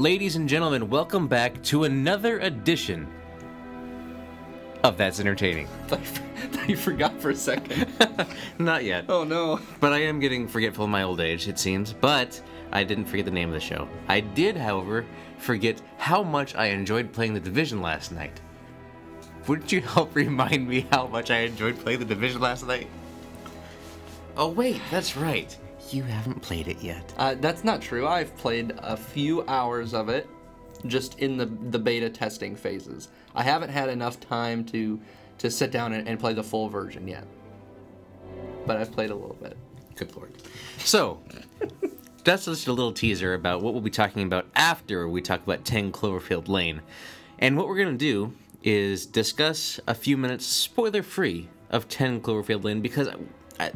Ladies and gentlemen, welcome back to another edition of That's Entertaining. you forgot for a second. Not yet. Oh no. But I am getting forgetful in my old age, it seems. But I didn't forget the name of the show. I did, however, forget how much I enjoyed playing The Division last night. Wouldn't you help remind me how much I enjoyed playing The Division last night? Oh, wait, that's right. You haven't played it yet. Uh, that's not true. I've played a few hours of it, just in the the beta testing phases. I haven't had enough time to to sit down and, and play the full version yet. But I've played a little bit. Good lord. So, that's just a little teaser about what we'll be talking about after we talk about 10 Cloverfield Lane. And what we're going to do is discuss a few minutes spoiler free of 10 Cloverfield Lane because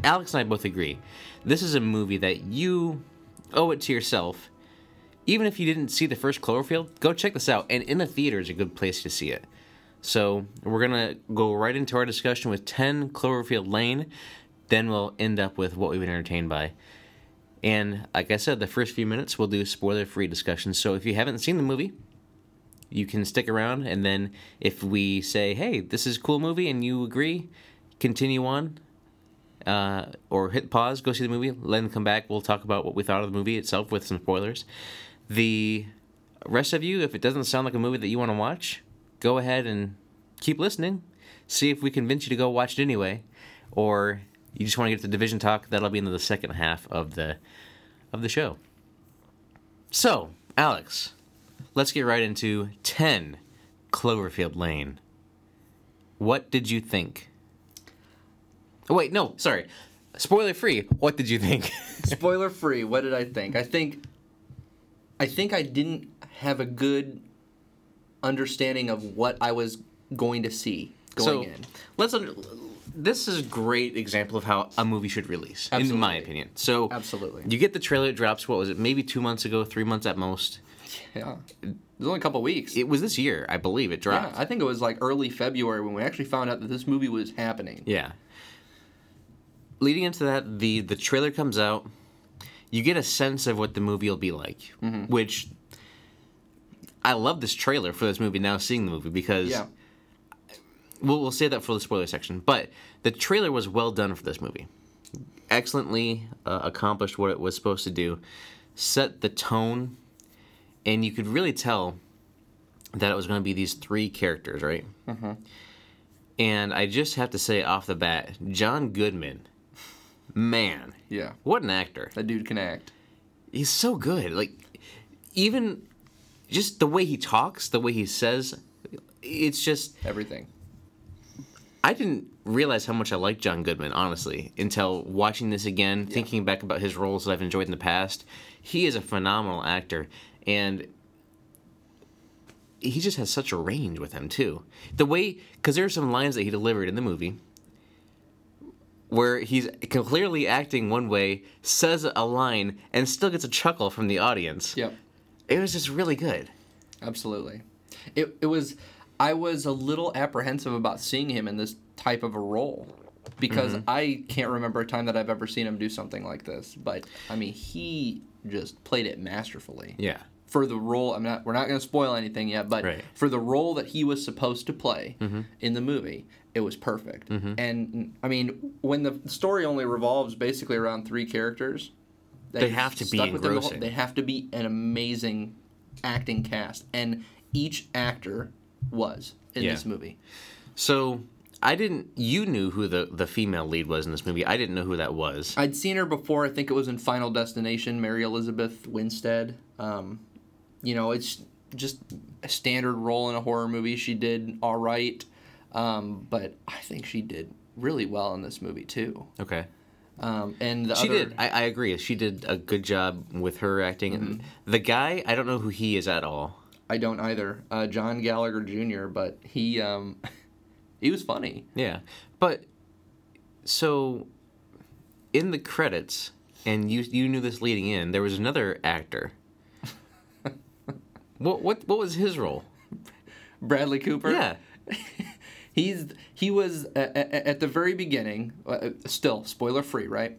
Alex and I both agree. This is a movie that you owe it to yourself. Even if you didn't see the first Cloverfield, go check this out. And in the theater is a good place to see it. So we're gonna go right into our discussion with 10 Cloverfield Lane. Then we'll end up with what we've been entertained by. And like I said, the first few minutes we'll do spoiler free discussion. So if you haven't seen the movie, you can stick around. And then if we say, hey, this is a cool movie, and you agree, continue on uh, or hit pause, go see the movie, then come back. We'll talk about what we thought of the movie itself with some spoilers. The rest of you, if it doesn't sound like a movie that you want to watch, go ahead and keep listening. See if we convince you to go watch it anyway, or you just want to get to the division talk. That'll be in the second half of the of the show. So, Alex, let's get right into ten Cloverfield Lane. What did you think? Oh, wait, no, sorry. Spoiler free. What did you think? Spoiler free. What did I think? I think I think I didn't have a good understanding of what I was going to see going so, in. Let's. Under, this is a great example of how a movie should release, Absolutely. in my opinion. So, Absolutely. you get the trailer. It drops. What was it? Maybe two months ago, three months at most. Yeah, it was only a couple weeks. It was this year, I believe. It dropped. yeah, dropped. I think it was like early February when we actually found out that this movie was happening. Yeah. Leading into that, the the trailer comes out. You get a sense of what the movie will be like, Mm-hmm. which I love this trailer for this movie. Now seeing the movie because Yeah. we'll we'll say that for the spoiler section. But the trailer was well done for this movie. Excellently uh, accomplished what it was supposed to do. Set the tone, and you could really tell that it was going to be these three characters, right? Mm-hmm. And I just have to say off the bat, John Goodman, man, Yeah. what an actor! That dude can act. He's so good. Like even just the way he talks, the way he says, it's just Everything. I didn't realize how much I liked John Goodman, honestly, until watching this again, thinking back about his roles that I've enjoyed in the past. He is a phenomenal actor, and he just has such a range with him too. The way, because there are some lines that he delivered in the movie where he's clearly acting one way, says a line, and still gets a chuckle from the audience. Yep. It was just really good. Absolutely. It, it was, I was a little apprehensive about seeing him in this type of a role because mm-hmm. I can't remember a time that I've ever seen him do something like this. But I mean, he just played it masterfully. Yeah. For the role, I'm not. We're not going to spoil anything yet, but Right. for the role that he was supposed to play mm-hmm. in the movie, it was perfect. And I mean, when the story only revolves basically around three characters, They have to be the whole- They have to be an amazing acting cast, and each actor was in Yeah. this movie. So I didn't. You knew who the the female lead was in this movie. I didn't know who that was. I'd seen her before. I think it was in Final Destination. Mary Elizabeth Winstead. Um, you know, it's just a standard role in a horror movie. She did all right, um, but I think she did really well in this movie too. Okay. Um, and the She other, did. I, I agree. She did a good job with her acting. Mm-hmm. And the guy, I don't know who he is at all. I don't either. Uh, John Gallagher Jr. But he um, he was funny. Yeah. But so in the credits, and you you knew this leading in, there was another actor. what what what was his role? Bradley Cooper. Yeah. He's he was at, at the very beginning. Uh, still spoiler free, right?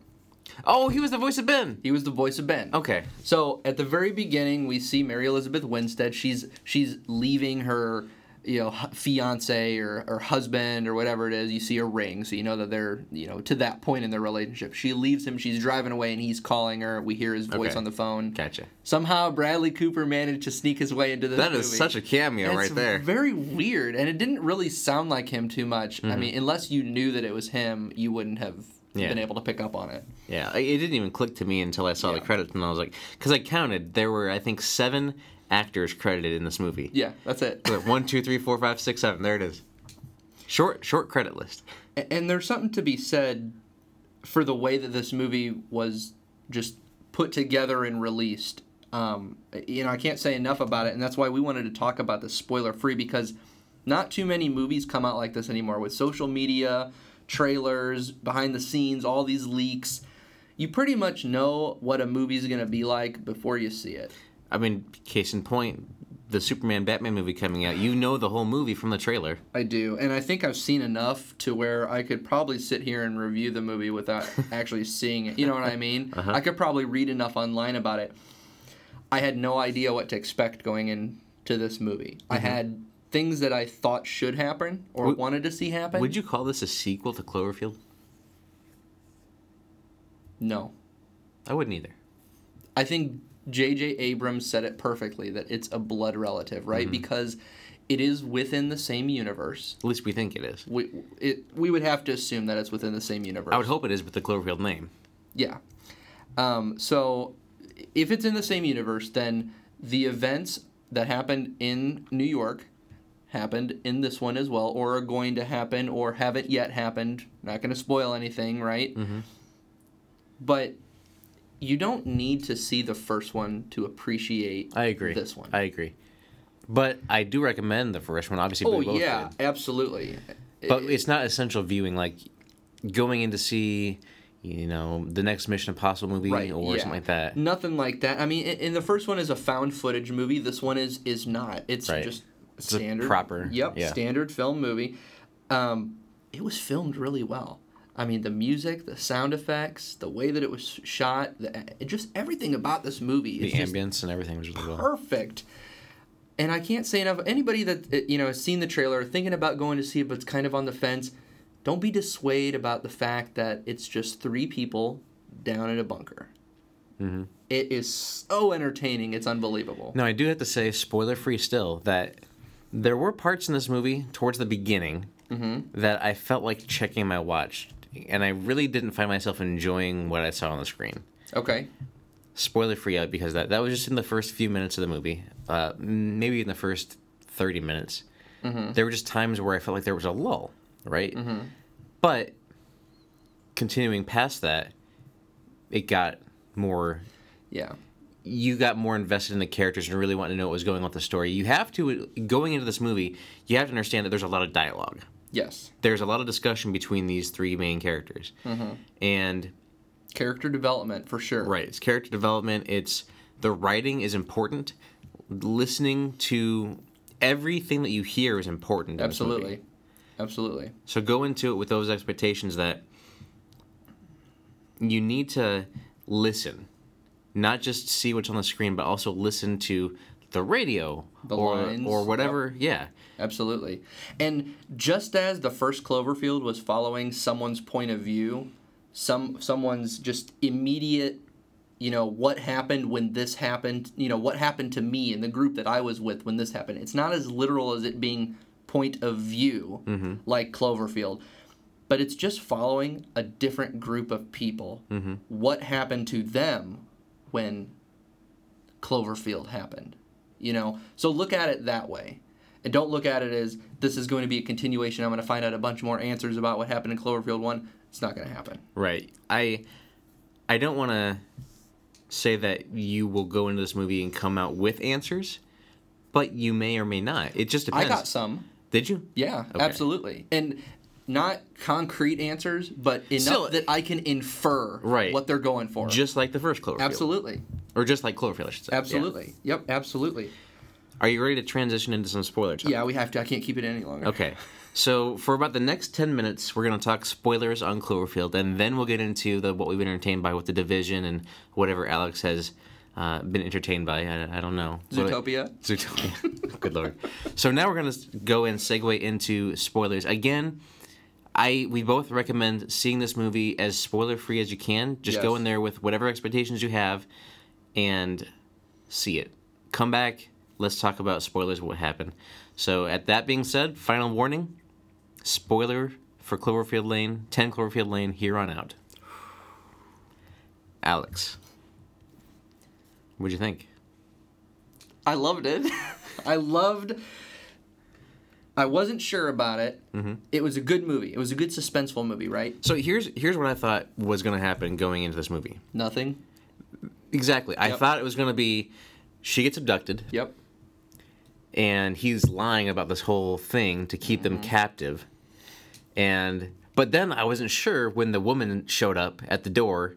Oh, he was the voice of Ben. He was the voice of Ben. Okay. So at the very beginning, we see Mary Elizabeth Winstead. She's she's leaving her you know fiance or, or husband or whatever it is. You see a ring, so you know that they're you know to that point in their relationship. She leaves him. She's driving away, and he's calling her. We hear his voice Okay. on the phone. Gotcha. Somehow Bradley Cooper managed to sneak his way into this. That is movie. such a cameo And right there. Very weird, and it didn't really sound like him too much. Mm-hmm. I mean, unless you knew that it was him, you wouldn't have Yeah. been able to pick up on it. Yeah, it didn't even click to me until I saw the credits, and I was like, because I counted, there were I think seven actors credited in this movie. Yeah, that's it. One, two, three, four, five, six, seven. There it is. Short, short credit list. And there's something to be said for the way that this movie was just put together and released. Um, you know, I can't say enough about it, and that's why we wanted to talk about this spoiler free because not too many movies come out like this anymore with social media, trailers, behind the scenes, all these leaks. You pretty much know what a movie's going to be like before you see it. I mean, case in point, the Superman Batman movie coming out. You know the whole movie from the trailer. I do, and I think I've seen enough to where I could probably sit here and review the movie without actually seeing it. You know what I mean? Uh-huh. I could probably read enough online about it. I had no idea what to expect going into this movie. I mm-hmm. had things that I thought should happen or Would- wanted to see happen. Would you call this a sequel to Cloverfield? No. I wouldn't either. I think J.J. Abrams said it perfectly that it's a blood relative, right? Because it is within the same universe. At least we think it is. We it we would have to assume that it's within the same universe. I would hope it is with the Cloverfield name. Yeah. Um, so if it's in the same universe, then the events that happened in New York happened in this one as well, or are going to happen, or haven't yet happened. Not going to spoil anything, right? Mm-hmm. But you don't need to see the first one to appreciate I agree. this one. I agree. But I do recommend the first one. Obviously, oh both yeah, did. absolutely. But it's not essential viewing. Like going in to see, you know, the next Mission Impossible movie right, or yeah. something like that. Nothing like that. I mean, in the first one is a found footage movie. This one is is not. It's Right. just a standard, proper- Yep, yeah. standard film movie. Um, it was filmed really well. I mean, the music, the sound effects, the way that it was shot, the, just everything about this movie The is just ambience and everything was really well. perfect. And I can't say enough. Anybody that uh, you know has seen the trailer, thinking about going to see it, but's kind of on the fence, don't be dissuaded about the fact that it's just three people down in a bunker. Mm-hmm. It is so entertaining. It's unbelievable. Now I do have to say, spoiler free still, that there were parts in this movie towards the beginning Mm-hmm. that I felt like checking my watch, and I really didn't find myself enjoying what I saw on the screen. Okay. Spoiler free out because that that was just in the first few minutes of the movie, uh, maybe in the first thirty minutes. Mm-hmm. There were just times where I felt like there was a lull, right? Mm-hmm. But continuing past that, it got more Yeah. you got more invested in the characters and really wanted to know what was going on with the story. You have to going into this movie, you have to understand that there's a lot of dialogue. Yes. There's a lot of discussion between these three main characters, mm-hmm. and Character development for sure. right, it's character development. It's the writing is important. Listening to everything that you hear is important. in this movie. Absolutely. Absolutely. So go into it with those expectations that you need to listen, not just see what's on the screen, but also listen to the radio The or lines, or whatever. Yeah, Absolutely. And just as the first Cloverfield was following someone's point of view, some someone's just immediate, you know, what happened when this happened, you know, what happened to me and the group that I was with when this happened. It's not as literal as it being point of view mm-hmm. like Cloverfield. But it's just following a different group of people. Mm-hmm. What happened to them when Cloverfield happened? You know, so look at it that way. And don't look at it as this is going to be a continuation. I'm going to find out a bunch more answers about what happened in Cloverfield 1. It's not going to happen. right. I I don't want to say that you will go into this movie and come out with answers, but you may or may not. It just depends I got some. Did you? Yeah, Okay. absolutely. And not concrete answers, but enough Still- that I can infer Right. what they're going for. Just like the first Cloverfield. absolutely. Or just like Cloverfield, I should say. Yeah. Absolutely. Yep, absolutely. Are you ready to transition into some spoilers? Yeah, we have to. I can't keep it any longer. Okay. So for about the next ten minutes, we're gonna talk spoilers on Cloverfield, and then we'll get into the what we've been entertained by with the division and whatever Alex has uh, been entertained by. I, I don't know. What- Zootopia. Zootopia. Good lord. So now we're gonna go and segue into spoilers again. I we both recommend seeing this movie as spoiler free as you can. Just go in there with whatever expectations you have, and see it. Come back. Let's talk about spoilers. What happened? So at that being said, final warning: spoiler for Cloverfield Lane, Ten Cloverfield Lane here on out. Alex, what'd you think? I loved it. I loved. I wasn't sure about it. Mm-hmm. It was a good movie. It was a good suspenseful movie, right? So here's here's what I thought was going to happen going into this movie. Nothing. Exactly. I Yep. thought it was going to be she gets abducted Yep. and he's lying about this whole thing to keep them mm-hmm. captive. And but then I wasn't sure when the woman showed up at the door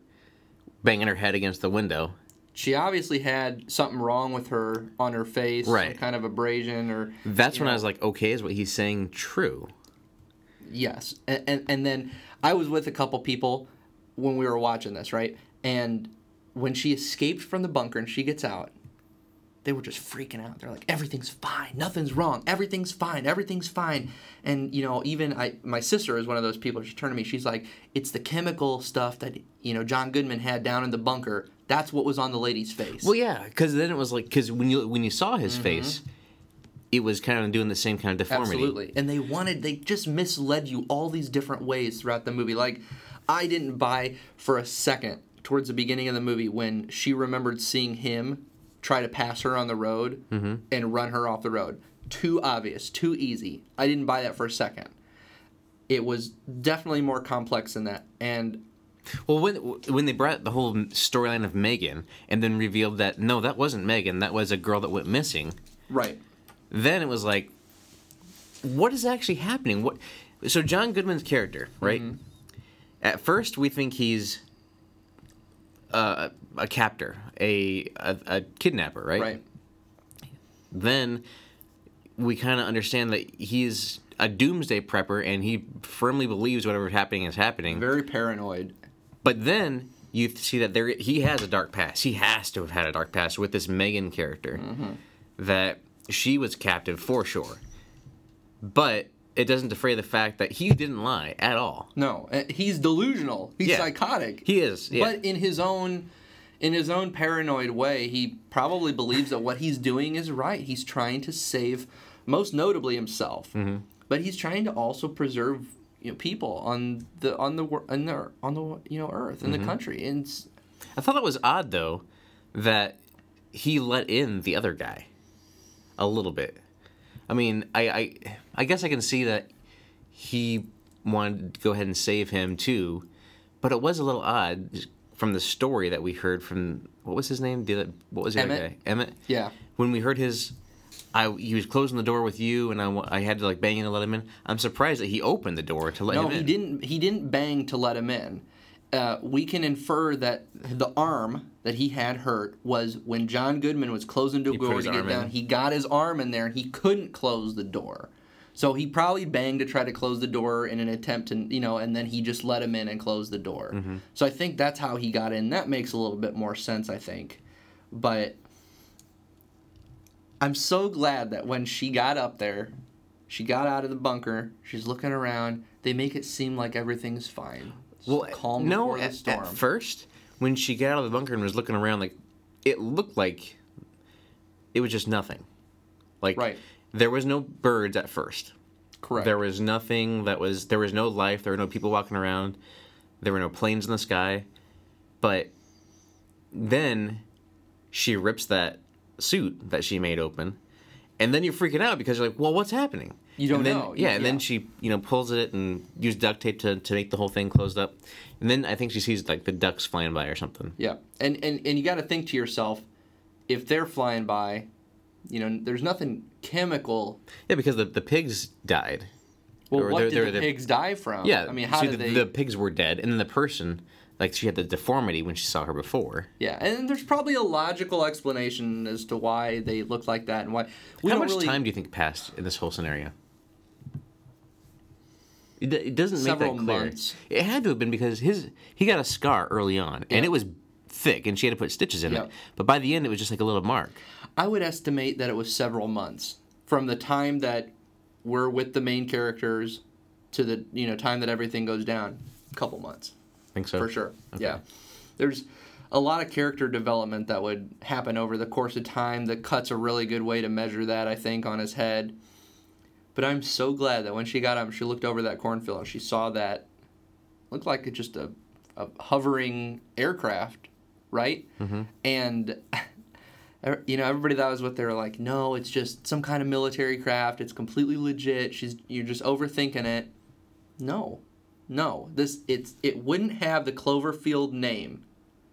banging her head against the window. She obviously had something wrong with her on her face, some Right. kind of abrasion, or That's when I was like, okay, is what he's saying true? Yes, and, and and then I was with a couple people when we were watching this, right? And when she escaped from the bunker and she gets out, they were just freaking out. They're like, "Everything's fine, nothing's wrong, everything's fine, everything's fine." And you know, even I, my sister is one of those people. She turned to me, she's like, "It's the chemical stuff that you know John Goodman had down in the bunker. That's what was on the lady's face." Well, yeah, because then it was like because when you when you saw his mm-hmm. face, it was kind of doing the same kind of deformity. Absolutely. And they wanted, they just misled you all these different ways throughout the movie. Like, I didn't buy for a second towards the beginning of the movie when she remembered seeing him try to pass her on the road and run her off the road. Too obvious, too easy. I didn't buy that for a second. It was definitely more complex than that. And Well, when when they brought the whole storyline of Megan and then revealed that no, that wasn't Megan, that was a girl that went missing. right. Then it was like, what is actually happening? What? So John Goodman's character, right? Mm-hmm. At first, we think he's uh, a captor, a, a a kidnapper, right? Right. Then we kind of understand that he's a doomsday prepper and he firmly believes whatever's happening is happening. Very paranoid. But then you see that there he has a dark past. He has to have had a dark past with this Megan character. That she was captive for sure. But it doesn't defray the fact that he didn't lie at all. No, uh, he's delusional. He's Yeah. psychotic. He is. Yeah. But in his own in his own paranoid way, he probably believes that what he's doing is right. He's trying to save most notably himself. Mm-hmm. But he's trying to also preserve you know, people on the on the on the on the you know earth in Mm-hmm. the country. And I thought it was odd though that he let in the other guy a little bit. I mean, I I, I guess I can see that he wanted to go ahead and save him too, but it was a little odd from the story that we heard from what was his name? The other, what was the other Emmett. guy? Emmett. yeah. When we heard his, I he was closing the door with you, and I, I had to like bang in to let him in. I'm surprised that he opened the door to let No, him in. No, he didn't. He didn't bang to let him in. Uh, we can infer that the arm that he had hurt was when John Goodman was closing the door to get in. down. He got his arm in there and he couldn't close the door. So he probably banged to try to close the door in an attempt to, you know, and then he just let him in and closed the door. Mm-hmm. So I think that's how he got in. That makes a little bit more sense, I think. But I'm so glad that when she got up there, she got out of the bunker, she's looking around, they make it seem like everything's fine. Well, calm no, before the at, storm. at first when she got out of the bunker and was looking around, like it looked like it was just nothing. Like Right. there was no birds at first. Correct. There was nothing that was there was no life. There were no people walking around. There were no planes in the sky. But then she rips that suit that she made open, and then you're freaking out because you're like, "Well, what's happening?" You don't and then, know. Yeah, and then she you know pulls it and uses duct tape to, to make the whole thing closed up, and then I think she sees like the ducks flying by or something. Yeah, and and and you got to think to yourself, if they're flying by, you know, there's nothing chemical. Yeah, because the the pigs died. Well, Or what they're- did they're- the they're- pigs die from? Yeah, I mean, how see, did the, they? the pigs were dead, and then the person like she had the deformity when she saw her before. Yeah, and there's probably a logical explanation as to why they look like that and why. How much really, time do you think passed in this whole scenario? It, it doesn't make that clear. months. It had to have been because his he got a scar early on, and it was thick, and she had to put stitches in Yeah. it. But by the end, it was just like a little mark. I would estimate that it was several months from the time that we're with the main characters to the you know time that everything goes down. A couple months. I think so. for sure. Yeah, there's a lot of character development that would happen over the course of time. The cut's a really good way to measure that, I think, on his head. But I'm so glad that when she got up, she looked over that cornfield and she saw that looked like it just a, a hovering aircraft, right? Mm-hmm. And you know, everybody that was what they were like, no, it's just some kind of military craft. It's completely legit. She's you're just overthinking it. No, no, this it's it wouldn't have the Cloverfield name.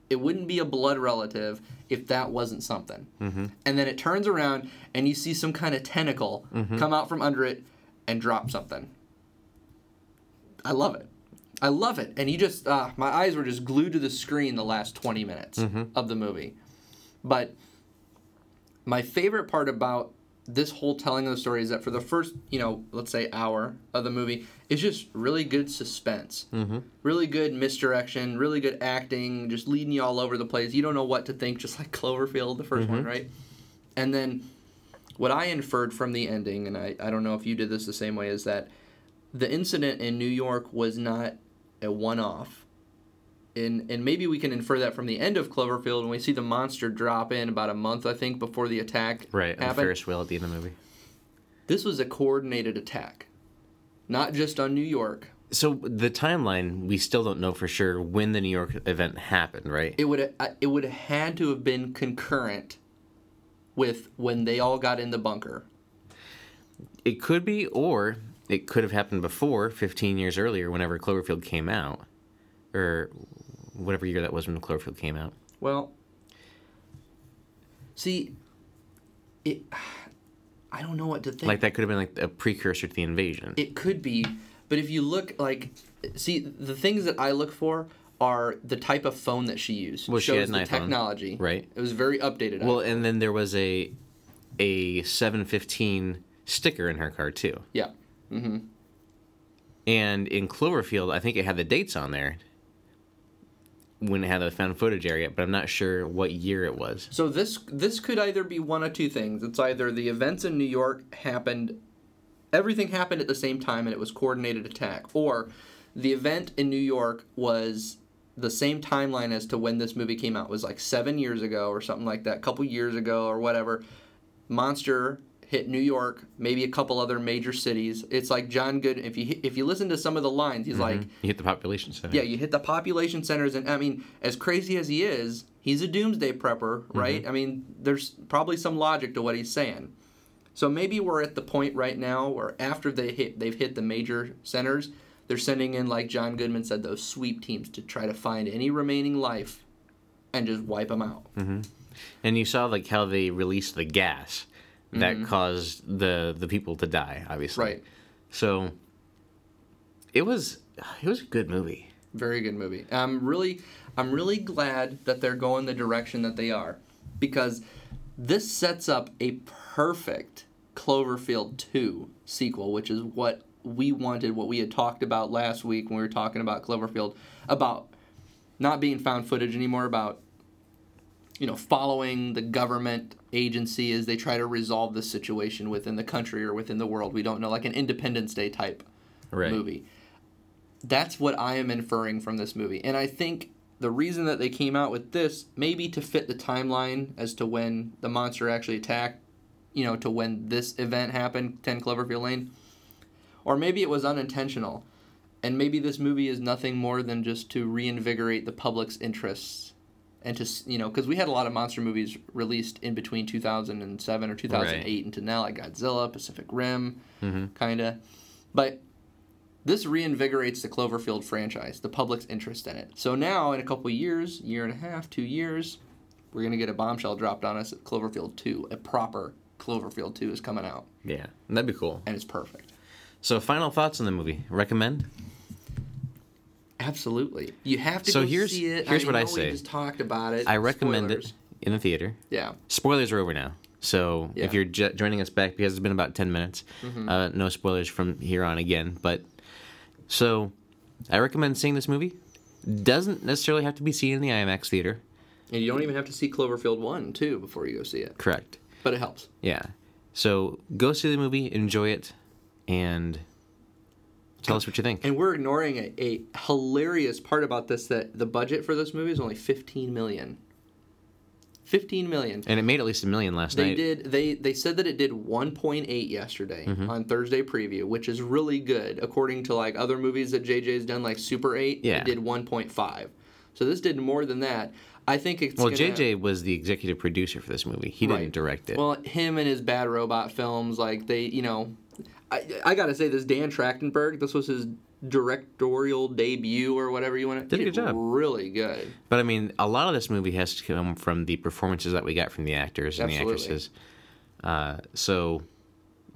It wouldn't be a blood relative if that wasn't something. Mm-hmm. And then it turns around and you see some kind of tentacle come out from under it and drop something. I love it. I love it. And you just uh, my eyes were just glued to the screen the last 20 minutes of the movie. But my favorite part about this whole telling of the story is that for the first, you know, let's say hour of the movie, it's just really good suspense, mm-hmm. really good misdirection, really good acting, just leading you all over the place. You don't know what to think, just like Cloverfield, the 1st one, right? And then what I inferred from the ending, and I, I don't know if you did this the same way, is that the incident in New York was not a one off. And, and maybe we can infer that from the end of Cloverfield when we see the monster drop in about a month, I think, before the attack Right, happened. Ferris wheel at the end of the movie. This was a coordinated attack, not just on New York. So the timeline, we still don't know for sure when the New York event happened, right? It would uh, it would have had to have been concurrent with when they all got in the bunker. It could be, or it could have happened before, 15 years earlier, whenever Cloverfield came out, or whatever year that was when Cloverfield came out. Well, see, it. I don't know what to think. Like that could have been like a precursor to the invasion. It could be, but if you look like, see, the things that I look for are the type of phone that she used. Well, she Shows had an the iPhone, technology. right. It was very updated. well, iPhone. and then there was a a 715 sticker in her car too. yeah. Mm-hmm. And in Cloverfield, I think it had the dates on there when it had the found footage area, but I'm not sure what year it was. So this this could either be one of two things. It's either the events in New York happened, everything happened at the same time, and it was coordinated attack, or the event in New York was the same timeline as to when this movie came out. It was like seven years ago or something like that, a couple years ago or whatever. Monster hit New York, maybe a couple other major cities. It's like John Good. If you if you listen to some of the lines, he's mm-hmm. like. You hit the population center. Yeah, you hit the population centers, and I mean, as crazy as he is, he's a doomsday prepper, mm-hmm. right? I mean, there's probably some logic to what he's saying. So maybe we're at the point right now where after they hit, they've hit the major centers, they're sending in, like John Goodman said, those sweep teams to try to find any remaining life and just wipe them out. Mm-hmm. And you saw like how they released the gas that mm-hmm. caused the the people to die, obviously. Right. So it was it was a good movie. Very good movie. I'm really, I'm really glad that they're going the direction that they are, because this sets up a perfect Cloverfield 2 sequel, which is what we wanted, what we had talked about last week when we were talking about Cloverfield, about not being found footage anymore, about you know following the government agency as they try to resolve this situation within the country or within the world. We don't know, like an Independence Day type Right. movie. That's what I am inferring from this movie. And I think the reason that they came out with this, maybe to fit the timeline as to when the monster actually attacked, you know, to when this event happened, 10 Cloverfield Lane, or maybe it was unintentional. And maybe this movie is nothing more than just to reinvigorate the public's interests. And to, you know, because we had a lot of monster movies released in between 2007 or 2008 into now, like Godzilla, Pacific Rim, mm-hmm. kind of. But this reinvigorates the Cloverfield franchise, the public's interest in it. So now, in a couple years, year and a half, two years, we're gonna get a bombshell dropped on us at Cloverfield Two. A proper Cloverfield Two is coming out, Yeah, that'd be cool. and it's perfect. So final thoughts on the movie? Recommend? Absolutely, you have to So go here's- see it. here's what I say. We just talked about it. I recommend Spoilers. it in the theater. Yeah, Spoilers are over now. So Yeah. if you're jo- joining us back, because it's been about 10 minutes, Mm-hmm. uh, no spoilers from here on again. But so I recommend seeing this movie. Doesn't necessarily have to be seen in the IMAX theater. and you don't even have to see Cloverfield one too before you go see it, Correct. but it helps. Yeah. So go see the movie, enjoy it, and tell us what you think. And we're ignoring a, a hilarious part about this that the budget for this movie is only 15 million. 15 million. And it made at least a million last They night. They did. They they said that it did 1.8 yesterday Mm-hmm. on Thursday preview, which is really good according to like other movies that JJ's done, like Super 8. Yeah. It did 1.5. So this did more than that. I think it's Well, gonna- JJ was the executive producer for this movie. He Right. didn't direct it. Well, him and his Bad Robot films, like they, you know, I, I gotta say this Dan Trachtenberg, this was his directorial debut or whatever you want to. Did a good job. Really good. But I mean, a lot of this movie has to come from the performances that we got from the actors and Absolutely. the actresses. Uh, so,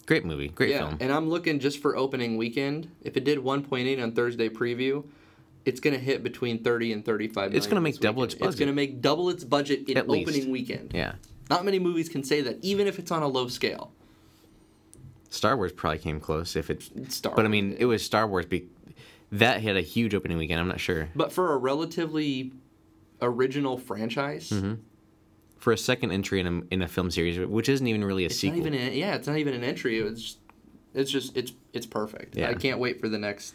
great movie, great Yeah, film. and I'm looking just for opening weekend. If it did 1.8 on Thursday preview, it's gonna hit between 30 and 35. It's gonna make double weekend. its budget. It's gonna make double its budget in At least. opening weekend. yeah, Not many movies can say that, even if it's on a low scale. Star Wars probably came close. If it, Star but I mean, it was Star Wars. Be, that had a huge opening weekend. I'm not sure But for a relatively original franchise, for a second entry in a in a film series, which isn't even really a It's sequel. not even an, yeah, it's not even an entry. It's just, it's just it's it's perfect. Yeah. I can't wait for the next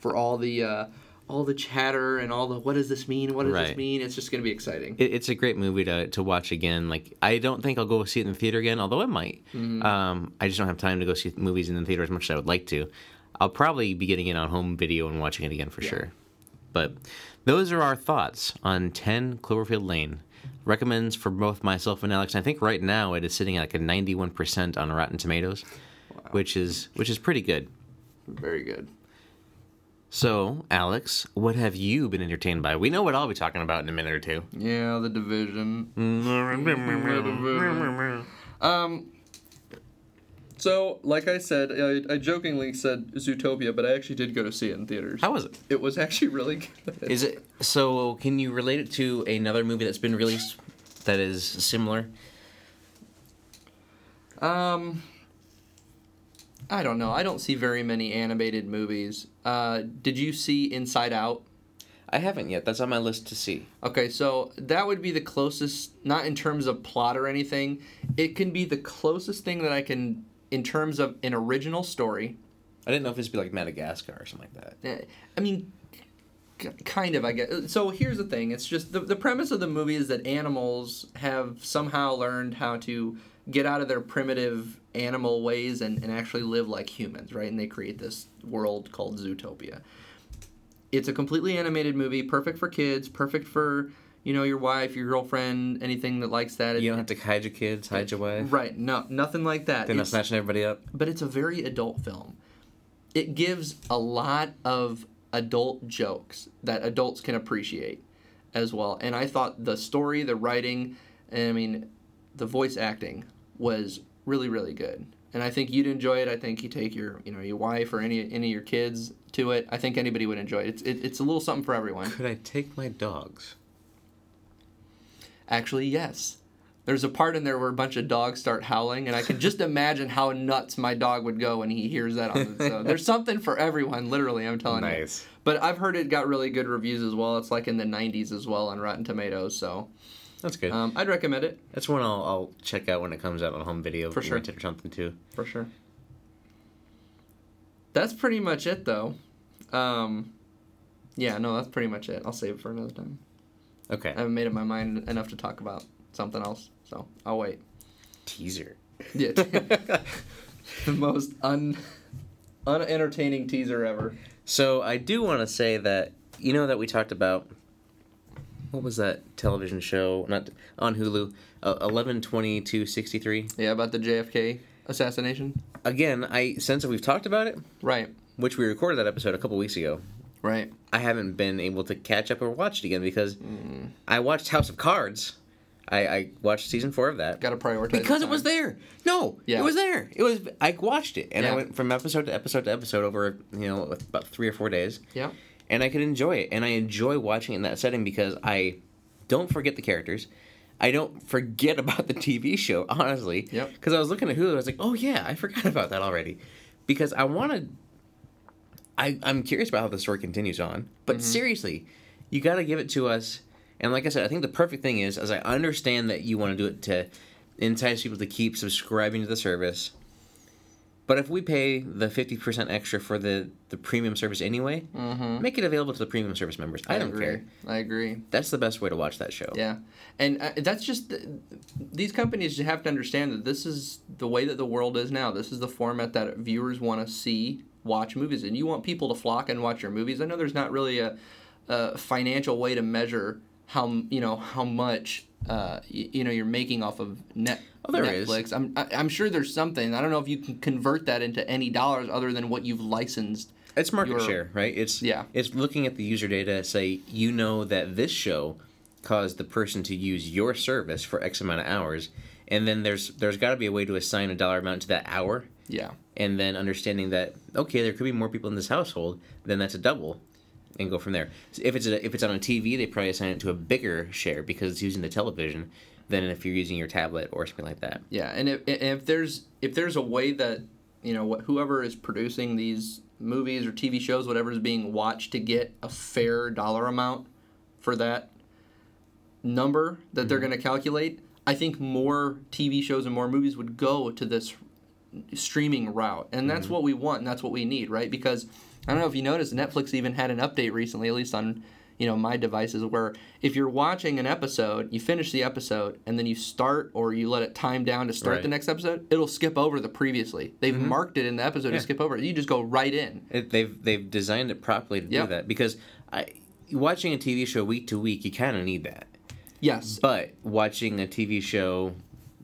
for all the uh, all the chatter and all the what does this mean? What does Right. this mean? It's just gonna be exciting. it, it's a great movie to, to watch again. Like I don't think I'll go see it in the theater again, although I might. Mm-hmm. Um, I just don't have time to go see movies in the theater as much as I would like to. I'll probably be getting it on home video and watching it again for sure. But those are our thoughts on 10 Cloverfield Lane. Recommends for both myself and Alex. And I think right now it is sitting at like a 91% on Rotten Tomatoes, which is which is pretty good. Very good. So, Alex, what have you been entertained by? We know what I'll be talking about in a minute or two. Yeah, the division. Um. So, like I said, I, I jokingly said Zootopia, but I actually did go to see it in theaters. How was it? It was actually really good. Is it so? Can you relate it to another movie that's been released that is similar? Um, I don't know. I don't see very many animated movies. Uh, did you see Inside Out? I haven't yet. That's on my list to see. Okay, so that would be the closest, not in terms of plot or anything. It can be the closest thing that I can, in terms of an original story. I didn't know if this would be like Madagascar or something like that. Eh, I mean, kind of, I guess. So here's the thing it's just the, the premise of the movie is that animals have somehow learned how to get out of their primitive animal ways and, and actually live like humans, right? And they create this world called Zootopia. It's a completely animated movie, perfect for kids, perfect for, you know, your wife, your girlfriend, anything that likes that. You don't have to hide your kids, hide your wife. Right, no, nothing like that. They're not snatching everybody up. but it's a very adult film. It gives a lot of adult jokes that adults can appreciate as well. And I thought the story, the writing, and I mean, the voice acting was really, really good. And I think you'd enjoy it. I think you take your, you know, your wife or any any of your kids to it. I think anybody would enjoy it. It's it, it's a little something for everyone. Could I take my dogs? Actually, yes. There's a part in there where a bunch of dogs start howling, and I can just imagine how nuts my dog would go when he hears that. On the, so there's something for everyone, literally. I'm telling you. Nice. But I've heard it got really good reviews as well. It's like in the 90s as well on Rotten Tomatoes. So That's good. um, I'd recommend it That's one I'll, I'll check out when it comes out on home video. For sure. or something too. for sure. That's pretty much it, though. Um, yeah, no, that's pretty much it. I'll save it for another time. Okay. I haven't made up my mind enough to talk about something else, so I'll wait. Teaser. Yeah. the most un unentertaining teaser ever. So I do want to say that you know that we talked about what was that television show not on Hulu uh, eleven twenty two sixty three. Yeah, about the JFK assassination. Again, I since we've talked about it, Right. which we recorded that episode a couple weeks ago. Right. I haven't been able to catch up or watch it again because Mm. I watched House of Cards. I, I watched season four of that Got to prioritize. because it was there. No, Yeah. it was there. It was. I watched it and I went from episode to episode to episode over you know about three or four days. Yeah. And I could enjoy it. And I enjoy watching it in that setting because I don't forget the characters. I don't forget about the TV show, honestly. Yep. Because I was looking at Hulu, I was like, oh yeah, I forgot about that already. Because I want to. I I'm curious about how the story continues on. But mm-hmm. seriously, you got to give it to us. And like I said, I think the perfect thing is, as I understand that you want to do it to entice people to keep subscribing to the service. But if we pay the fifty percent extra for the the premium service anyway, make it available to the premium service members. I, don't agree. care. I agree. That's the best way to watch that show. Yeah, and uh, that's just the, these companies have to understand that this is the way that the world is now. This is the format that viewers want to see, watch movies, and you want people to flock and watch your movies. I know there's not really a, a financial way to measure how you know how much uh, y- you know you're making off of net. Oh, there is. Netflix. I'm I- I'm sure there's something. I don't know if you can convert that into any dollars other than what you've licensed. It's market your- share, right? It's Yeah. It's looking at the user data. Say you know that this show caused the person to use your service for X amount of hours, and then there's there's got to be a way to assign a dollar amount to that hour, Yeah. and then understanding that okay, there could be more people in this household, then that's a double, and go from there. So if it's a, if it's on a TV, they probably assign it to a bigger share because it's using the television than if you're using your tablet or something like that. Yeah, and if, if there's if there's a way that you know whoever is producing these movies or TV shows, whatever is being watched, to get a fair dollar amount for that number that they're mm-hmm. going to calculate, I think more TV shows and more movies would go to this streaming route, and that's mm-hmm. what we want, and that's what we need, right? Because I don't know if you noticed, Netflix even had an update recently, at least on you know my devices, where if you're watching an episode, you finish the episode, and then you start or you let it time down to start Right. the next episode, it'll skip over the previously. They've mm-hmm. marked it in the episode Yeah. to skip over. You just go right in. It, they've they've designed it properly to Yep. do that because I watching a TV show week to week, you kind of need that. Yes. But watching a TV show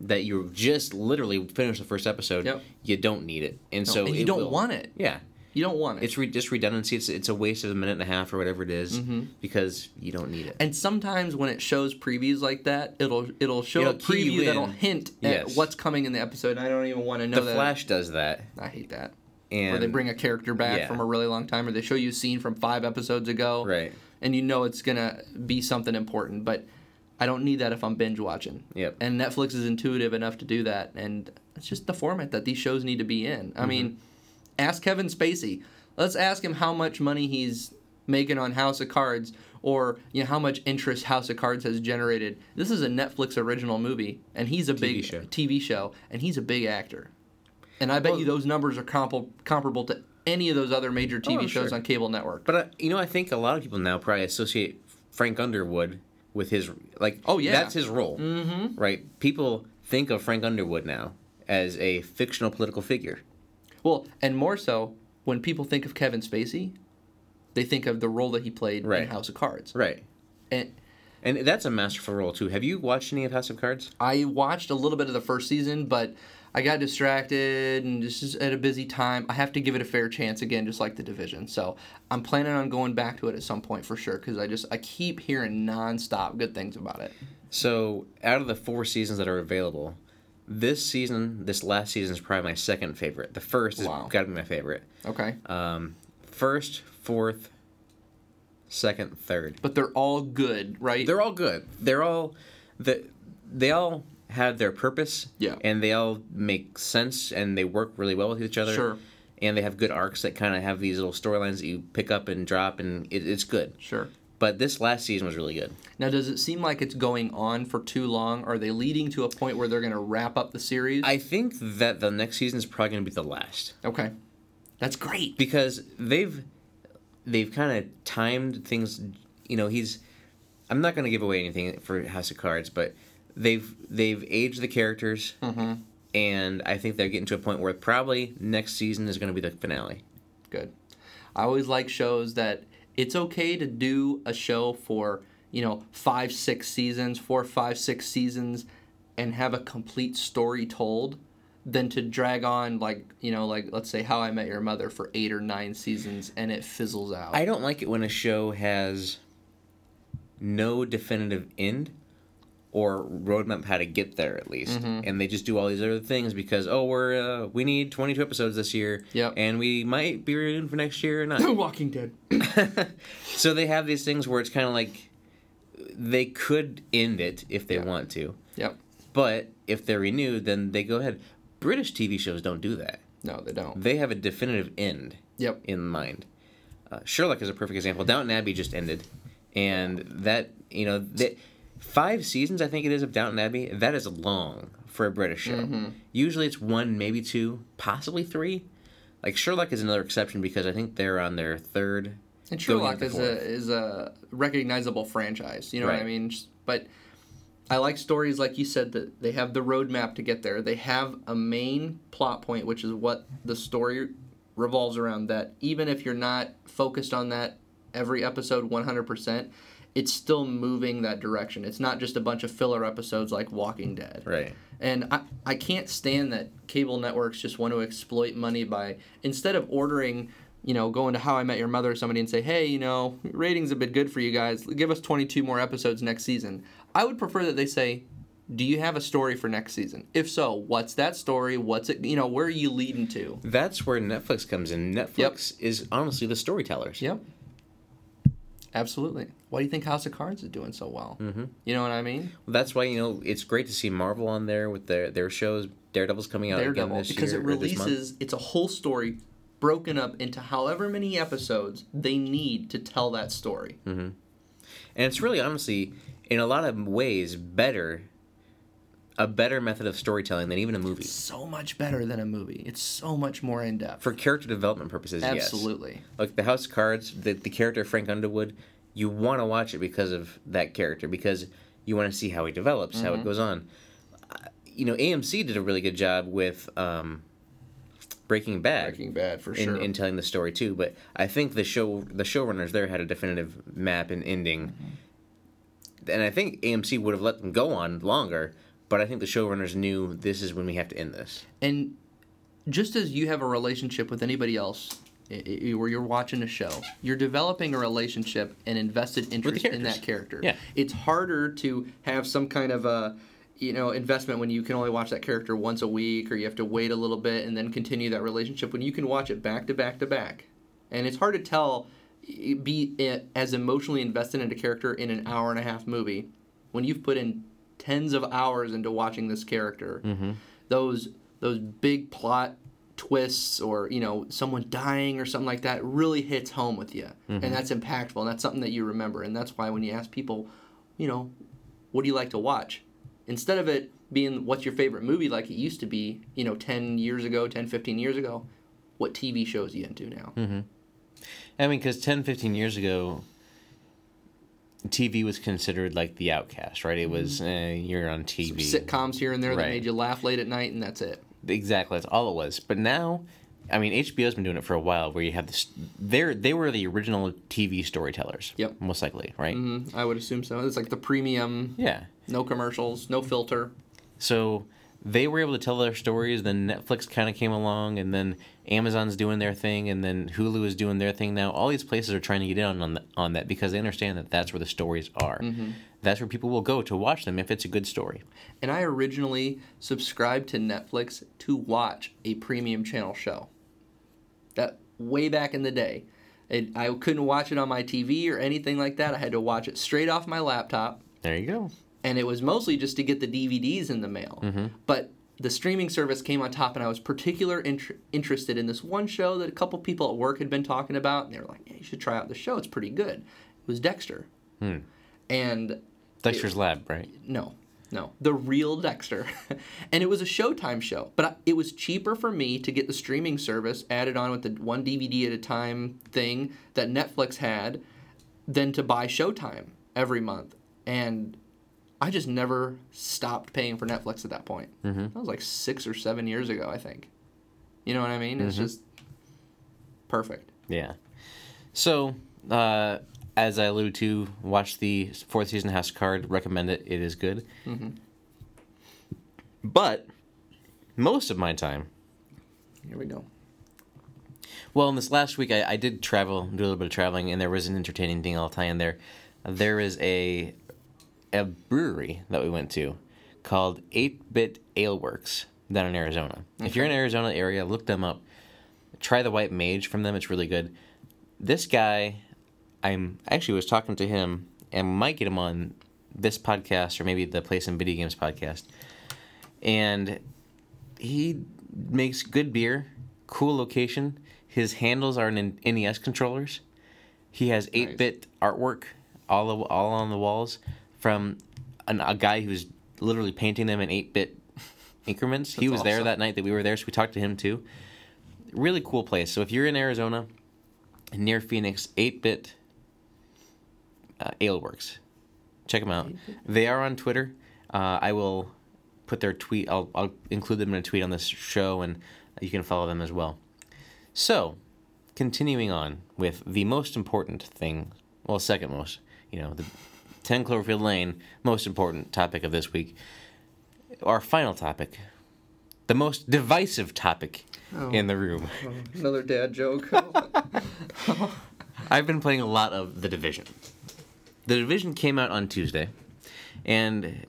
that you just literally finished the first episode, Yep. you don't need it, and so and you don't will- want it. Yeah, You don't want it. it's re- just redundancy. It's it's a waste of a minute and a half or whatever it is, Mm-hmm. because you don't need it. And sometimes when it shows previews like that, it'll it'll show It'll a preview that'll in. hint Yes. at what's coming in the episode. And I don't even want to know the that. Flash does that, I hate that. and Where they bring a character back Yeah. from a really long time, or they show you a scene from five episodes ago, right. and you know it's gonna be something important. But I don't need that if I'm binge watching. Yep. And Netflix is intuitive enough to do that, and it's just the format that these shows need to be in. Mm-hmm. I mean, ask Kevin Spacey. Let's ask him how much money he's making on House of Cards, or you know how much interest House of Cards has generated. This is a Netflix original movie, and he's a big show. TV show, and he's a big actor. And I bet Well- you those numbers are comparable comparable to any of those other major TV Oh, shows sure. on cable network. But uh, you know, I think a lot of people now probably associate Frank Underwood with his like. Oh, yeah. that's his role, mm-hmm. right? People think of Frank Underwood now as a fictional political figure. Well, and more so when people think of Kevin Spacey, they think of the role that he played in House of Cards. Right. And And that's a masterful role too. Have you watched any of House of Cards? I watched a little bit of the first season, but I got distracted and just is at a busy time. I have to give it a fair chance again, just like the division. So I'm planning on going back to it at some point for sure because I just I keep hearing nonstop good things about it. So, out of the four seasons that are available, this season, this last season is probably my second favorite. The first has got to be my favorite. Okay, Um, first, fourth, second, third. but they're all good, right? They're all good. They're all the they all have their purpose. Yeah. And they all make sense and they work really well with each other. Sure. And they have good arcs that kind of have these little storylines that you pick up and drop, and it, it's good. sure. But this last season was really good. Now, does it seem like it's going on for too long? Are they leading to a point where they're going to wrap up the series? I think that the next season is probably going to be the last. okay, that's great. because they've they've kind of timed things you know he's i'm not going to give away anything for house of cards but they've they've aged the characters mm-hmm. and i think they're getting to a point where probably next season is going to be the finale Good. I always like shows that it's okay to do a show for, you know, five, six seasons, four, five, six seasons, and have a complete story told than to drag on, like, you know, like, let's say How I Met Your Mother for eight or nine seasons and it fizzles out. i don't like it when a show has no definitive end or roadmap how to get there at least. Mm-hmm. And they just do all these other things because oh we're uh, we need 22 episodes this year. Yep. And we might be renewed for next year or not. Walking Dead. so they have these things where it's kind of like they could end it if they want to. Yep. But if they're renewed, then they go ahead. British TV shows don't do that. No, they don't. They have a definitive end Yep. in mind. Uh, Sherlock is a perfect example. Downton Abbey just ended, and that you know that five seasons I think it is of Downton Abbey. That is long for a British show. Mm-hmm. Usually it's one, maybe two, possibly three. Like Sherlock is another exception because I think they're on their third. And Sherlock is a is a recognizable franchise. You know what I mean? But I like stories like you said that they have the roadmap to get there. They have a main plot point, which is what the story revolves around. That even if you're not focused on that every episode 100%, it's still moving that direction. It's not just a bunch of filler episodes like Walking Dead. Right. And I, I can't stand that cable networks just want to exploit money by instead of ordering, you know, going to How I Met Your Mother or somebody and say, hey, you know, ratings have been good for you guys. Give us 22 more episodes next season. I would prefer that they say, do you have a story for next season? If so, what's that story? What's it, you know, where are you leading to? That's where Netflix comes in. Netflix is honestly the storytellers. Yep. Absolutely. Why do you think House of Cards is doing so well? Mm-hmm. You know what I mean? That's why you know it's great to see Marvel on there with their their shows. Daredevil's coming out again Daredevil this because year it or this month. releases it's a whole story broken up into however many episodes they need to tell that story. and it's really honestly in a lot of ways better a better method of storytelling than even a movie So much better than a movie. It's so much more in depth. for character development purposes yes Absolutely. like the house of cards the, the character frank underwood you want to watch it because of that character because you want to see how he develops how it goes on Uh, you know amc did a really good job with um, breaking bad Breaking Bad for in, sure. in telling the story too. But I think the show the showrunners there had a definitive map and ending, and I think AMC would have let them go on longer. But I think the showrunners knew this is when we have to end this. and just as you have a relationship with anybody else where you're watching a show, you're developing a relationship and invested interest in that character. Yeah. It's harder to have some kind of a you know investment when you can only watch that character once a week or you have to wait a little bit and then continue that relationship when you can watch it back to back to back. And it's hard to tell be as emotionally invested in a character in an hour and a half movie when you've put in tens of hours into watching this character. Those those big plot twists or you know someone dying or something like that really hits home with you and mm-hmm. that's impactful and that's something that you remember and that's why when you ask people you know what do you like to watch? Instead of it being what's your favorite movie like it used to be you know 10 years ago 10 15 years ago what tv shows you into now? Mm-hmm. I mean, because 10, 15 years ago, TV was considered like the outcast, right? It was mm-hmm. eh, you're on TV. sitcoms here and there that made you laugh late at night and that's it Exactly, that's all it was. But now, I mean, HBO's been doing it for a while, where you have this. They're they were the original TV storytellers. Yep. Most likely, right? mm, i would assume so it's like the premium Yeah. no commercials no filter So they were able to tell their stories. Then Netflix kind of came along, and then Amazon's doing their thing, and then Hulu is doing their thing now. All these places are trying to get in on the, on that because they understand that that's where the stories are. Mm-hmm. That's where people will go to watch them if it's a good story. And I originally subscribed to Netflix to watch a premium channel show. That way back in the day. It, I couldn't watch it on my TV or anything like that. I had to watch it straight off my laptop. There you go. And it was mostly just to get the DVDs in the mail. Mm-hmm. But the streaming service came on top, and I was particular inter- interested in this one show that a couple people at work had been talking about. And they were like, yeah, you should try out the show. It's pretty good. It was Dexter. Hmm. And Dexter's Lab, right? no, no, the real Dexter, and it was a Showtime show. But I, it was cheaper for me to get the streaming service added on with the one DVD at a time thing that Netflix had, than to buy Showtime every month. And I just never stopped paying for Netflix at that point. Mm-hmm. That was like six or seven years ago, I think. You know what I mean? It's just perfect. Yeah. So, uh, as I alluded to, watch the fourth season of House Card. Recommend it. It is good. But most of my time, Here we go. well, in this last week, I, I did travel, do a little bit of traveling, and there was an entertaining thing I'll tie in there. There is a a brewery that we went to called 8 Bit Ale Works down in Arizona. If you're in Arizona area, look them up. Try the White Mage from them; it's really good. This guy, I'm actually was talking to him and might get him on this podcast or maybe the Play Some Video Games podcast. And he makes good beer, cool location. His handles are in NES controllers. He has 8-bit artwork all all on the walls from an, a guy who's literally painting them in 8-bit increments. he That's was there that night that we were there, so we talked to him too. Really cool place. So if you're in Arizona, near Phoenix, 8-bit uh, Ale Works. Check them out. They are on Twitter. Uh, I will put their tweet. I'll, I'll include them in a tweet on this show, and you can follow them as well. So, continuing on with the most important thing, well, second most, you know, the 10 Cloverfield Lane, most important topic of this week. Our final topic, the most divisive topic oh. in the room. Another dad joke. I've been playing a lot of The Division. The Division came out on Tuesday, and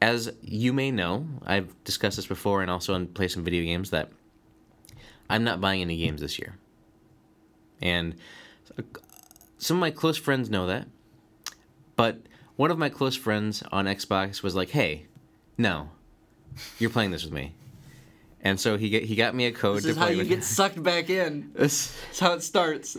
as you may know, I've discussed this before and also on Play Some Video Games that I'm not buying any games this year. And uh, some of my close friends know that, but one of my close friends on Xbox was like, "Hey, no, you're playing this with me," and so he get, he got me a code this to is how play you with. get sucked back in. This- That's how it starts.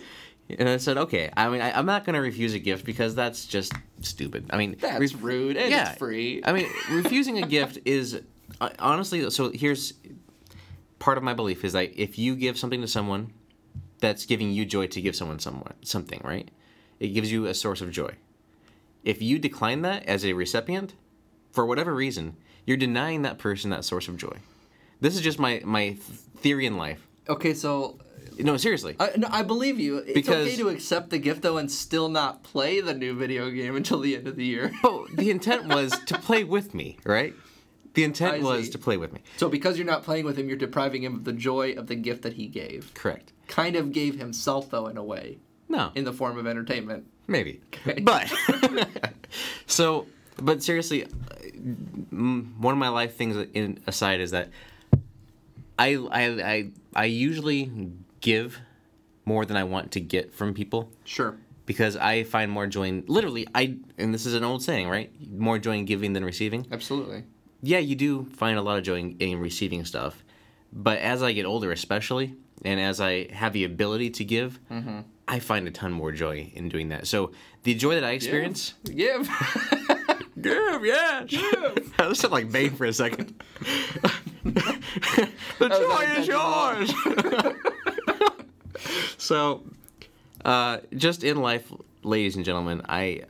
and I said, okay. I mean, I, I'm not going to refuse a gift because that's just stupid. I mean, That's ref- rude. And yeah. it's free. I mean, refusing a gift is uh, honestly. So here's part of my belief is that if you give something to someone, that's giving you joy to give someone someone something, right? It gives you a source of joy. If you decline that as a recipient, for whatever reason, you're denying that person that source of joy. This is just my my theory in life. okay, so No, seriously. I, no, I believe you. It's Because- okay to accept the gift though and still not play the new video game until the end of the year. But oh, the intent was to play with me, right? The intent I was see. to play with me. So because you're not playing with him, you're depriving him of the joy of the gift that he gave. Correct. Kind of gave himself though in a way, No, in the form of entertainment. Maybe. Okay. But so, but seriously, one of my life things in, aside is that I, I I I usually give more than I want to get from people Sure. because I find more joy in literally I and this is an old saying, right? More joy in giving than receiving. Absolutely. yeah, you do find a lot of joy in, in receiving stuff. But as I get older, especially, and as I have the ability to give, mm-hmm. I find a ton more joy in doing that. So the joy that I experience, Give. give, yeah, give. I sounded like Bane for a second. the joy is yours. so, uh, just in life, ladies and gentlemen, I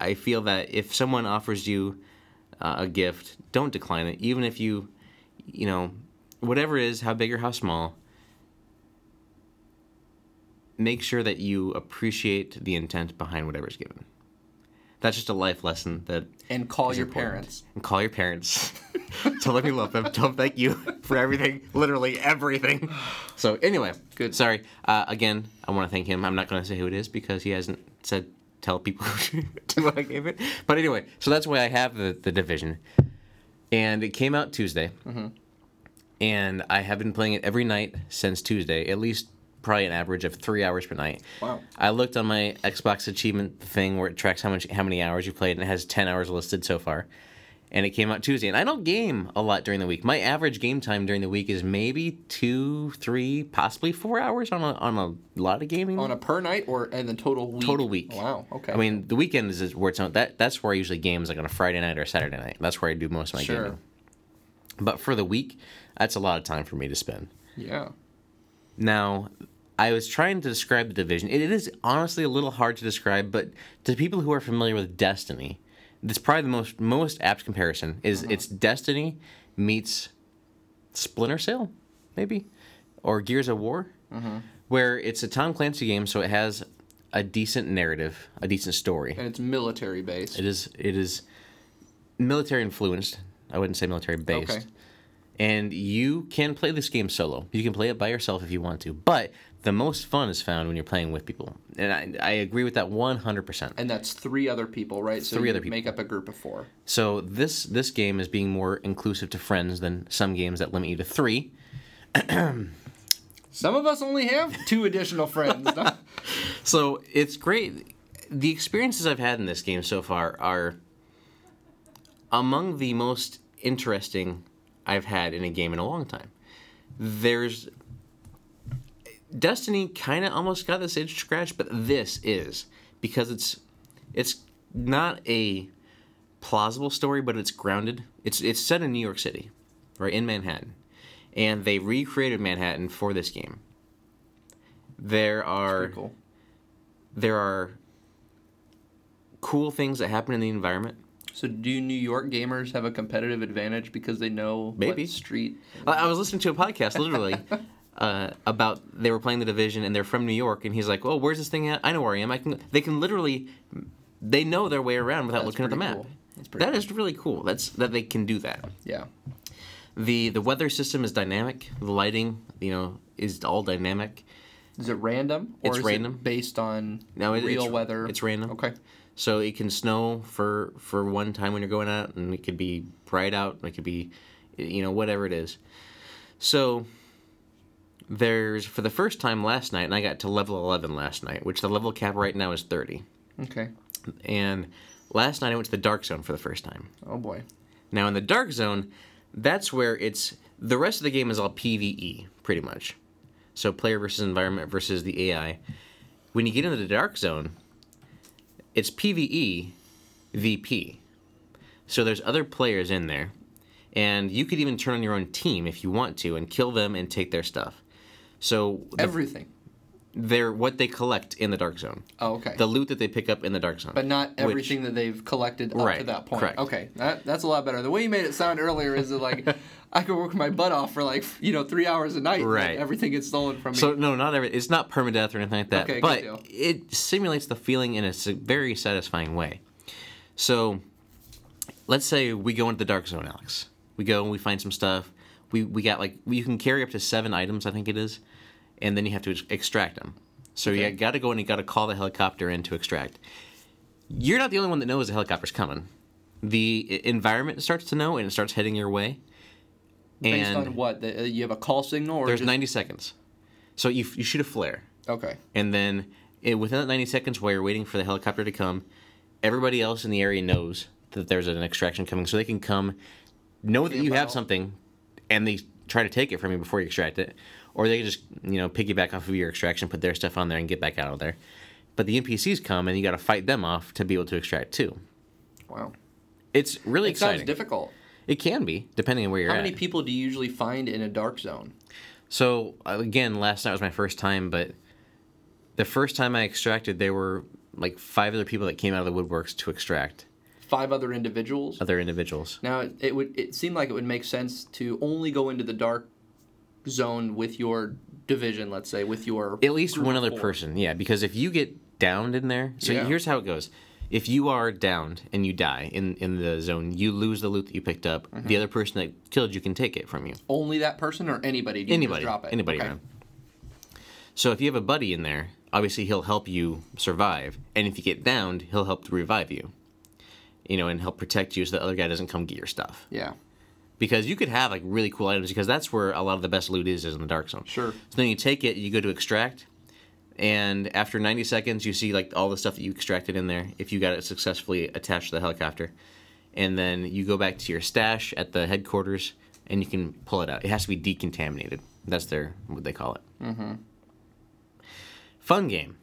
I feel that if someone offers you uh, a gift, don't decline it, even if you, you know, whatever it is, how big or how small. Make sure that you appreciate the intent behind whatever's given. That's just a life lesson that and call your important. parents. and call your parents. Tell them you love them. Tell them thank you for everything, literally everything. So anyway, Good. Sorry. Uh, again, I want to thank him. I'm not going to say who it is because he hasn't said tell people what I gave it. But anyway, so that's why I have the, the division, and it came out Tuesday, Mm-hmm. and I have been playing it every night since Tuesday, at least probably an average of three hours per night. Wow. I looked on my Xbox achievement thing where it tracks how much how many hours you played, and it has ten hours listed so far. And it came out Tuesday, and I don't game a lot during the week. My average game time during the week is maybe two, three, possibly four hours on a on a lot of gaming. On a per night or and the total week? Total week. Wow. Okay. I mean, the weekend is where it's on. That that's where I usually game is like on a Friday night or a Saturday night. That's where I do most of my Sure. gaming. But for the week, that's a lot of time for me to spend. yeah. Now, I was trying to describe the division. It is honestly a little hard to describe, but to people who are familiar with Destiny, it's probably the most most apt comparison. Is uh-huh. it's Destiny meets Splinter Cell, maybe, or Gears of War, mm-hmm. where it's a Tom Clancy game, so it has a decent narrative, a decent story. And it's military based. It is it is military influenced. I wouldn't say military based. Okay. And you can play this game solo. You can play it by yourself if you want to. But the most fun is found when you're playing with people, and I, I agree with that 100. percent And that's three other people, right? So Three you other people. make up a group of four. So this this game is being more inclusive to friends than some games that limit you to three. Some of us only have two additional friends. So it's great. The experiences I've had in this game so far are among the most interesting I've had in a game in a long time. There's Destiny kind of almost got this itch scratch, but this is because it's it's not a plausible story, but it's grounded. It's it's set in New York City, right in Manhattan, and they recreated Manhattan for this game. There are cool. there are cool things that happen in the environment. So do New York gamers have a competitive advantage because they know Maybe. what street? I I was listening to a podcast literally uh, about they were playing the division and they're from New York and he's like, "Oh, where's this thing at? I know where I am. I can." They can literally, they know their way around without That's looking at the map. cool. That's That is really cool. That's that they can do that. Yeah. the The weather system is dynamic. The lighting, you know, is all dynamic. Is it random? Or It's is random. It based on No, it- real it's- weather. it's random. Okay. So it can snow for for one time when you're going out, and it could be bright out. It could be, you know, whatever it is. So there's for the first time last night, and I got to level 11 last night, which the level cap right now is 30. Okay. And last night I went to the dark zone for the first time. Oh boy. Now in the dark zone, that's where it's the rest of the game is all PVE pretty much. So player versus environment versus the AI. When you get into the dark zone, it's PVE VP. So there's other players in there, and you could even turn on your own team if you want to and kill them and take their stuff. So the, Everything. they're what they collect in the dark zone, Oh, okay. the loot that they pick up in the dark zone. but not Which- everything that they've collected up to that point. correct. Okay, that, that's a lot better. The way you made it sound earlier is that like I could work my butt off for like you know three hours a night. and Right. everything gets stolen from me. So no, not every. It's not permadeath or anything like that. Okay, good but deal. it simulates the feeling in a very satisfying way. So, let's say we go into the dark zone, Alex. We go and we find some stuff. We we got like you can carry up to seven items, I think it is, and then you have to extract them. So you got to go and you got to call the helicopter in to extract. You're not the only one that knows the helicopter's coming. The environment starts to know and it starts heading your way. Based and on what? The, uh, you have a call signal or there's just, 90 seconds. So you, you shoot a flare. Okay. And then it, within that 90 seconds while you're waiting for the helicopter to come, everybody else in the area knows that there's an extraction coming. So they can come, know that you have something, and they try to take it from you before you extract it. Or they can just, you know, piggyback off of your extraction, put their stuff on there, and get back out of there. But the NPCs come, and you got to fight them off to be able to extract too. Wow. It's really It sounds exciting. difficult. it can be, depending on where you're How at. many people do you usually find in a dark zone? So again, last night was my first time, but the first time I extracted, there were like five other people that came out of the woodworks to extract Five other individuals. other individuals. Now it, it would it seemed like it would make sense to only go into the dark zone with your division, let's say, with your At least one other four. person, yeah. Because if you get downed in there, so Yeah. here's how it goes: if you are downed and you die in in the zone, you lose the loot that you picked up. Mm-hmm. The other person that killed you can take it from you. Only that person or anybody? Do you just Anybody, drop it? anybody Okay. around. So if you have a buddy in there, obviously he'll help you survive, and if you get downed, he'll help to revive you. You know, and help protect you so the other guy doesn't come get your stuff. Yeah. Because you could have like really cool items because that's where a lot of the best loot is is in the dark zone. Sure. So then you take it, you go to extract, and after 90 seconds, you see like all the stuff that you extracted in there. If you got it successfully attached to the helicopter, and then you go back to your stash at the headquarters, and you can pull it out. It has to be decontaminated. That's their what they call it. Mm-hmm. Fun game.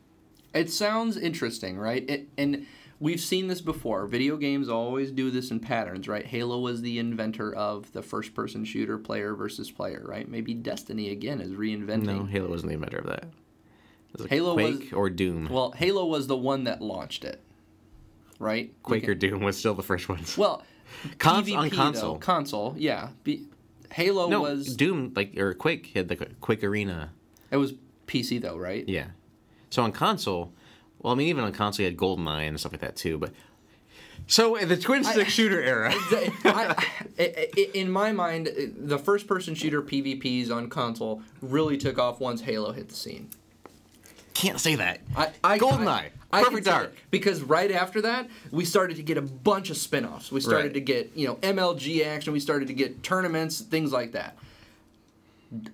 It sounds interesting, right? It, and we've seen this before. Video games always do this in patterns, right? Halo was the inventor of the first person shooter player versus player, right? Maybe Destiny again is reinventing. No, Halo wasn't the inventor of that. Was Halo was- Quake or Doom. Well, Halo was the one that launched it, right? Quake You or Doom was still the first ones. well, Cons- PvP, on though, console. console, yeah. Be, Halo no, was Doom like or Quake had the Quake Arena. it was PC though, right? Yeah. So on console, well, I mean, even on console, you had GoldenEye and stuff like that too. But so the twin stick shooter era, I, I, I- in my mind, the first person shooter PvPs on console really took off once Halo hit the scene. can't say that. I, I, Goldeneye. I, I Perfect Dark. Because right after that, we started to get a bunch of spin-offs. We started Right. to get, you know, MLG action. We started to get tournaments, things like that.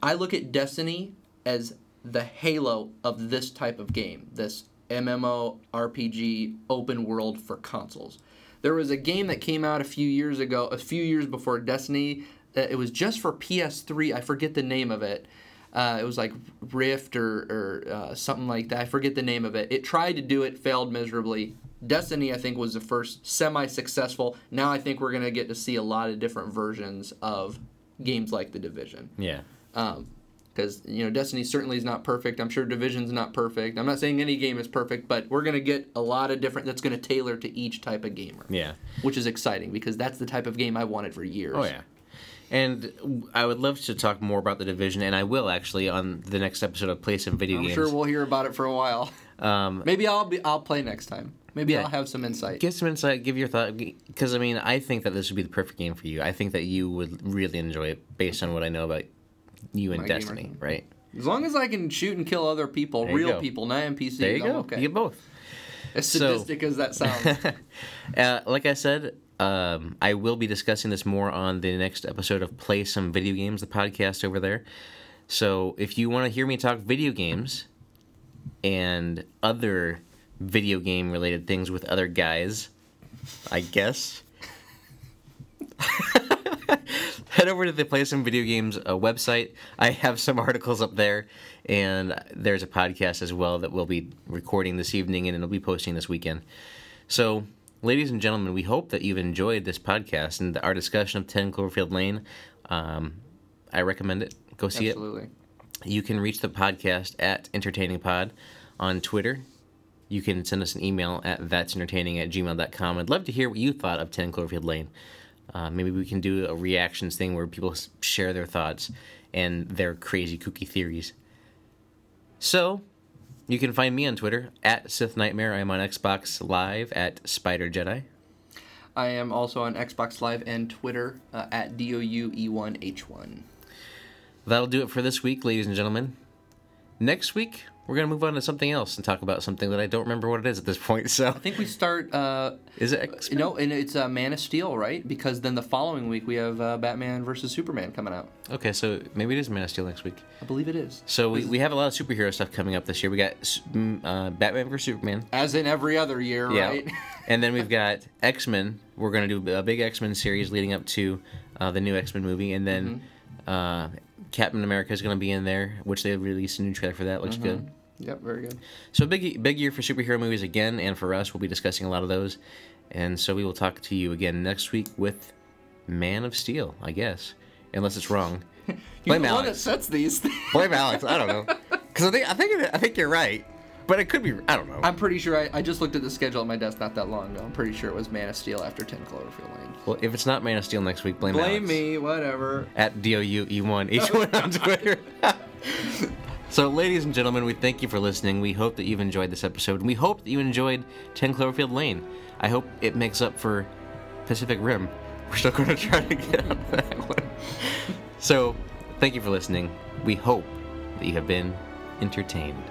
I look at Destiny as the halo of this type of game, this MMO RPG open world for consoles. There was a game that came out a few years ago, a few years before Destiny. Uh, it was just for PS3. I forget the name of it. Uh, it was like Rift or, or uh, something like that. I forget the name of it. It tried to do it, failed miserably. Destiny, I think, was the first semi successful. Now I think we're going to get to see a lot of different versions of games like The Division Yeah. Because you know Destiny certainly is not perfect. I'm sure Division's not perfect. I'm not saying any game is perfect, but we're gonna get a lot of different. That's gonna tailor to each type of gamer. Yeah. which is exciting because that's the type of game I wanted for years. Oh yeah. And I would love to talk more about the division, and I will actually on the next episode of Play Some Video Games. I'm sure we'll hear about it for a while. um, Maybe I'll be I'll play next time. Maybe Yeah. I'll have some insight. give some insight, give your thought, because I mean, I think that this would be the perfect game for you. I think that you would really enjoy it based on what I know about you and My Destiny, gamer. right? As long as I can shoot and kill other people, real go. people, not NPCs, There you I'm go. okay. You get both. as So- sadistic as that sounds. uh, like I said, um, I will be discussing this more on the next episode of Play Some Video Games, the podcast over there. So if you want to hear me talk video games and other video game related things with other guys, I guess. Head over to the Play Some Video Games uh, website. I have some articles up there, and there's a podcast as well that we'll be recording this evening and it'll be posting this weekend. So, ladies and gentlemen, we hope that you've enjoyed this podcast and our discussion of 10 Cloverfield Lane. Um, I recommend it. Go see it. Absolutely. You can reach the podcast at Entertaining Pod on Twitter. You can send us an email at that'sentertaining at gmail.com. I'd love to hear what you thought of 10 Cloverfield Lane. Uh, maybe we can do a reactions thing where people share their thoughts and their crazy kooky theories. So, you can find me on Twitter at Sith Nightmare. I'm on Xbox Live at Spider Jedi. I am also on Xbox Live and Twitter uh, at E DOUE1H1. That'll do it for this week, ladies and gentlemen. Next week, we're going to move on to something else and talk about something that I don't remember what it is at this point. So, I think we start. Uh, is it X you know, and it's uh, Man of Steel, right? Because then the following week we have uh, Batman versus Superman coming out. Okay, so maybe it is Man of Steel next week. I believe it is. So we, we have a lot of superhero stuff coming up this year. We got uh, Batman vs Superman, As in every other year, right? and then we've got X Men. We're going to do a big X Men series leading up to uh, the new X Men movie, and then uh, Captain America is going to be in there, which they released a new trailer for that. Looks good. Yep, very good. So big big year for superhero movies again, and for us, we'll be discussing a lot of those. And so we will talk to you again next week with Man of Steel, I guess, unless it's wrong. You're Blame one that Alex. sets these. things. Blame Alex. I don't know. Because I think I think I think you're right, but it could be. I don't know. I'm pretty sure I, I just looked at the schedule at my desk not that long ago. I'm pretty sure it was Man of Steel after 10 Cloverfield Lane. well, if it's not Man of Steel next week, blame Blame Alex. me, whatever. at D O U E one H one on Twitter. So, ladies and gentlemen, we thank you for listening. We hope that you've enjoyed this episode, and we hope that you enjoyed 10 Cloverfield Lane. I hope it makes up for Pacific Rim. We're still going to try to get of that one. So, thank you for listening. We hope that you have been entertained.